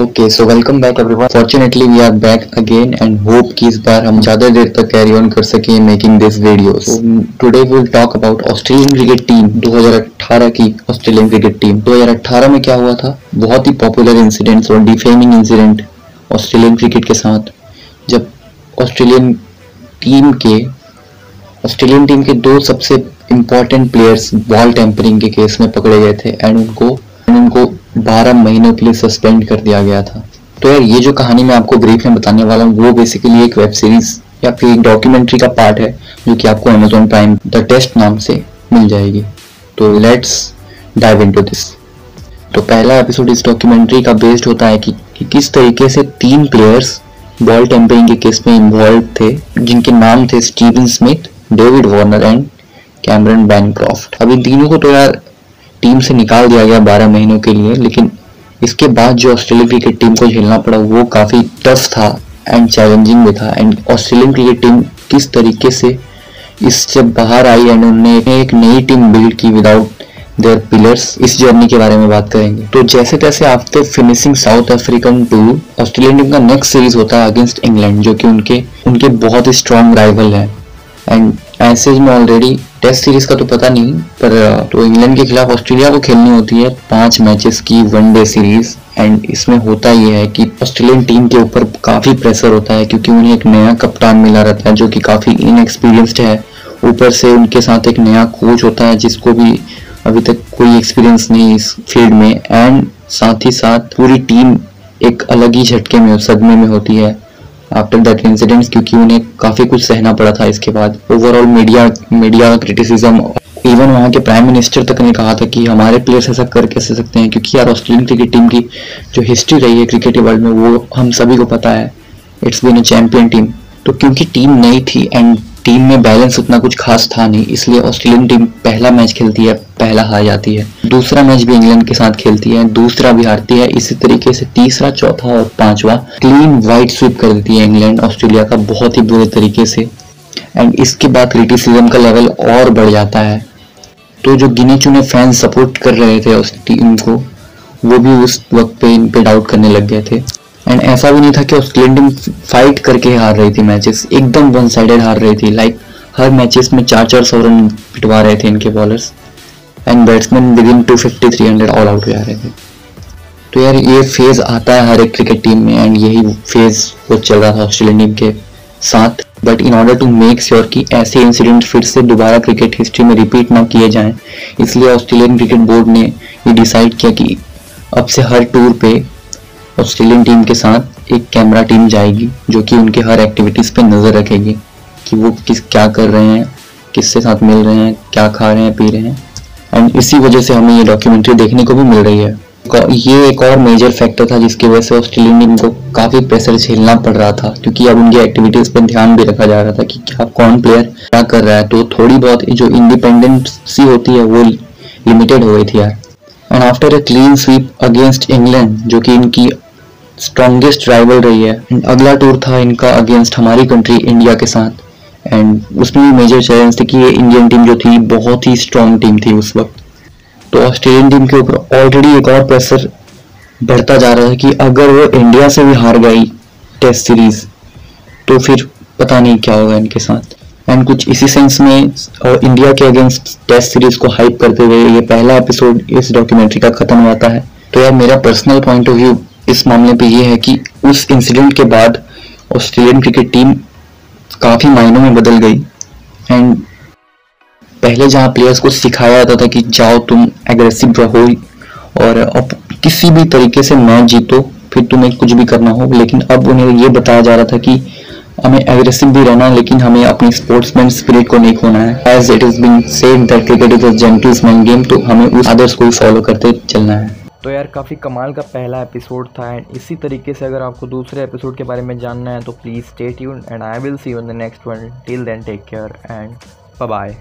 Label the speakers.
Speaker 1: Okay so welcome back everyone fortunately we are back again and hope कि इस बार हम ज़्यादा देर तक कैरी ऑन कर सके making this videos today we will talk about Australian cricket team 2018 की Australian cricket team 2018 में क्या हुआ था? बहुत ही पॉपुलर इंसिडेंट्स और डिफेमिंग इंसिडेंट ऑस्ट्रेलियन क्रिकेट के साथ. जब ऑस्ट्रेलियन टीम के ऑस्ट्रेलियन टीम के दो सबसे इंपॉर्टेंट प्लेयर्स बॉल टेम्परिंग के केस में पकड़े गए थे एंड उनको उनको 12 महीनों के लिए सस्पेंड कर दिया गया था। तो यार ये जो कहानी मैं आपको ब्रीफ में बताने वाला हूँ वो बेसिकली एक वेब सीरीज़ या फिर एक डॉक्यूमेंट्री का पार्ट है जो कि आपको अमेजोन प्राइम द टेस्ट नाम से मिल जाएगी। तो लेट्स डाइव इनटू दिस तो पहला एपिसोड इस डॉक्यूमेंट्री का बेस्ड होता है कि, कि किस तरीके से तीन प्लेयर्स बॉल टेम्परिंग के केस में इन्वॉल्व थे जिनके नाम थे Steven Smith David Warner and Cameron Bancroft अब इन तीनों को तो यार टीम से निकाल दिया गया बारह महीनों के लिए, लेकिन इसके बाद जो ऑस्ट्रेलियन क्रिकेट टीम को झेलना पड़ा, वो काफ़ी टफ था एंड चैलेंजिंग भी था। एंड ऑस्ट्रेलियन क्रिकेट टीम किस तरीके से इससे बाहर आई एंड उन्होंने एक नई टीम बिल्ड की विदाउट देयर पिलर्स इस जर्नी के बारे में बात करेंगे। तो जैसे तैसे after finishing South African tour Australian team का नेक्स्ट सीरीज़ होता है अगेंस्ट इंग्लैंड जो कि उनके उनके बहुत ही स्ट्रॉन्ग राइवल है। एंड ऐसे में ऑलरेडी टेस्ट सीरीज़ का तो पता नहीं, पर तो इंग्लैंड के खिलाफ ऑस्ट्रेलिया को खेलनी होती है पाँच मैचेस की वनडे सीरीज़ एंड इसमें होता यह है कि ऑस्ट्रेलियन टीम के ऊपर काफ़ी प्रेशर होता है, क्योंकि उन्हें एक नया कप्तान मिला रहता है, जो कि काफ़ी इनएक्सपीरियंस्ड है। ऊपर से उनके साथ एक नया कोच होता है, जिसको भी अभी तक कोई एक्सपीरियंस नहीं इस फ़ील्ड में। एंड साथ ही साथ पूरी टीम एक अलग ही झटके में सदमे में होती है। आफ्टर दैट इंसिडेंट क्योंकि उन्हें काफ़ी कुछ सहना पड़ा था इसके बाद। Overall media media criticism even वहाँ के प्राइम मिनिस्टर तक ने कहा था कि हमारे प्लेयर्स ऐसा कर कैसे सकते हैं, क्योंकि यार ऑस्ट्रेलियन क्रिकेट टीम की जो हिस्ट्री रही है क्रिकेट वर्ल्ड में, वो हम सभी को पता है it's been a champion team तो क्योंकि टीम नई थी एंड टीम में बैलेंस उतना कुछ खास था नहीं, इसलिए ऑस्ट्रेलियन टीम पहला मैच खेलती है। पहला हार जाती है। दूसरा मैच भी इंग्लैंड के साथ खेलती है, दूसरा भी हारती है। इसी तरीके से तीसरा, चौथा और पांचवा क्लीन वाइट स्वीप कर देती है इंग्लैंड ऑस्ट्रेलिया का बहुत ही बुरे तरीके से। एंड इसके बाद क्रिटिसिज्म का लेवल और बढ़ जाता है। तो जो गिने चुने फैंस सपोर्ट कर रहे थे उस टीम को, वो भी उस वक्त पे इन पे डाउट करने लग गए थे। एंड ऐसा भी नहीं था कि ऑस्ट्रेलियन टीम फाइट करके हार रही थी मैचेस एकदम वन साइडेड हार रही थी। लाइक हर मैचेस में चार चार सौ रन पिटवा रहे थे इनके bowlers and batsman within two fifty three hundred all out हो जा रहे थे। तो यार ये फ़ेज़ आता है हर एक क्रिकेट टीम में एंड यही फ़ेज़ वो चल रहा था ऑस्ट्रेलियन टीम के साथ। But in order to make sure कि ऐसे इंसिडेंट फिर से दोबारा क्रिकेट हिस्ट्री में रिपीट ना किए जाएँ, इसलिए ऑस्ट्रेलियन क्रिकेट बोर्ड ने ये डिसाइड किया कि अब से हर टूर पे ऑस्ट्रेलियन टीम के साथ एक कैमरा टीम जाएगी, जो कि उनके हर एक्टिविटीज़ पे नज़र रखेगी कि वो किस क्या कर रहे हैं, किससे साथ मिल रहे हैं, क्या खा रहे हैं, पी रहे हैं। एंड इसी वजह से हमें ये डॉक्यूमेंट्री देखने को भी मिल रही है। ये एक और मेजर फैक्टर था जिसकी वजह से ऑस्ट्रेलियन टीम को काफ़ी प्रेशर झेलना पड़ रहा था, क्योंकि अब उनकी एक्टिविटीज़ पर ध्यान भी रखा जा रहा था कि क्या, कौन प्लेयर क्या कर रहा है। तो थोड़ी बहुत जो इंडिपेंडेंसी होती है, वो लिमिटेड हो गई थी यार। And after a clean sweep against England जो कि इनकी स्ट्रॉन्गेस्ट राइवल रही है, अगला टूर था इनका अगेंस्ट हमारी कंट्री इंडिया के साथ। एंड उसमें भी मेजर चैलेंज थे कि ये इंडियन टीम जो थी, बहुत ही स्ट्रॉन्ग टीम थी उस वक्त। तो ऑस्ट्रेलियन टीम के ऊपर ऑलरेडी एक और प्रेशर बढ़ता जा रहा है कि अगर वो इंडिया से भी हार गई टेस्ट सीरीज़ तो फिर पता नहीं क्या होगा इनके साथ। एंड कुछ इसी सेंस में इंडिया के अगेंस्ट टेस्ट सीरीज़ को हाइप करते हुए ये पहला एपिसोड इस डॉक्यूमेंट्री का खत्म होता है तो यार, मेरा पर्सनल पॉइंट ऑफ़ व्यू इस मामले पे ये है कि उस इंसिडेंट के बाद ऑस्ट्रेलियन क्रिकेट टीम काफ़ी मायनों में बदल गई। एंड पहले जहाँ प्लेयर्स को सिखाया जाता था कि जाओ तुम एग्रेसिव रहो और अब किसी भी तरीके से मैच जीतो, फिर तुम्हें कुछ भी करना हो। लेकिन अब उन्हें ये बताया जा रहा था कि हमें एग्रेसिव भी रहना है, लेकिन हमें अपनी स्पोर्ट्समैन स्पिरिट को नहीं खोना है। As it is been said that cricket is a gentleman game तो हमें उस आदर्श को फॉलो करते चलना है।
Speaker 2: तो यार काफ़ी कमाल का पहला एपिसोड था एंड इसी तरीके से अगर आपको दूसरे एपिसोड के बारे में जानना है तो please stay tune and I will see you in the next one till then take care and bye